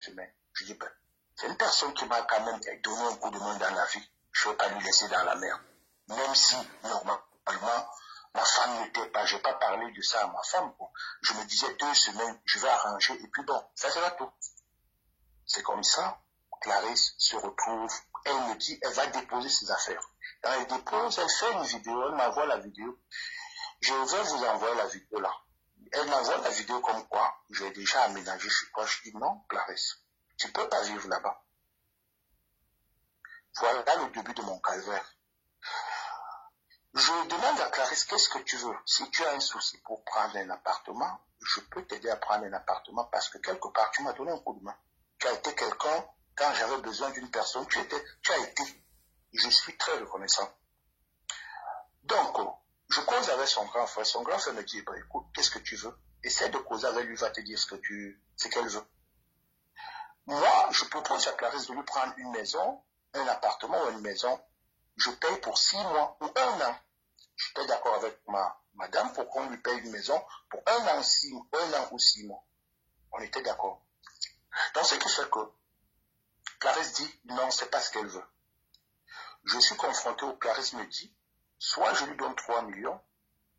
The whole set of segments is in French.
Je dis, ben, c'est une personne qui m'a quand même donné un coup de main dans la vie. Je ne vais pas lui laisser dans la mer. Même si, normalement, ma femme n'était pas, je n'ai pas parlé de ça à ma femme. Je me disais deux semaines, je vais arranger, et puis bon, ça sera tout. C'est comme ça, Clarisse se retrouve, elle me dit, elle va déposer ses affaires. Quand elle dépose, elle fait une vidéo, elle m'envoie la vidéo. Je vais vous envoyer la vidéo là. Elle m'envoie la vidéo comme quoi j'ai déjà aménagé chez toi. Je dis non, Clarisse, tu peux pas vivre là-bas. Voilà le début de mon calvaire. Je demande à Clarisse, qu'est-ce que tu veux? Si tu as un souci pour prendre un appartement, je peux t'aider à prendre un appartement parce que quelque part, tu m'as donné un coup de main. Tu as été quelqu'un, quand j'avais besoin d'une personne, tu, étais, tu as été. Je suis très reconnaissant. Donc, je cause avec son grand frère. Son grand frère me dit, bah, écoute, qu'est-ce que tu veux? Essaie de causer avec lui, va te dire ce que tu, ce qu'elle veut. Moi, je propose à Clarisse de lui prendre une maison, un appartement ou une maison. Je paye pour six mois ou un an. Je suis d'accord avec ma madame pour qu'on lui paye une maison pour un an, six, un an ou six mois. On était d'accord. Donc, ce qui fait que Clarisse dit, non, c'est pas ce qu'elle veut. Je suis confronté au Clarisse me dit, soit je lui donne 3 millions,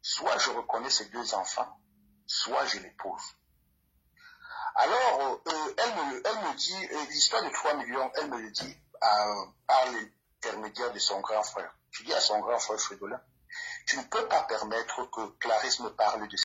soit je reconnais ses deux enfants, soit je les pose. Alors, euh, elle, me, elle me dit, euh, l'histoire de 3 millions, elle me le dit euh, par l'intermédiaire de son grand frère. Je dis à son grand frère Frédolin, tu ne peux pas permettre que Clarisse me parle de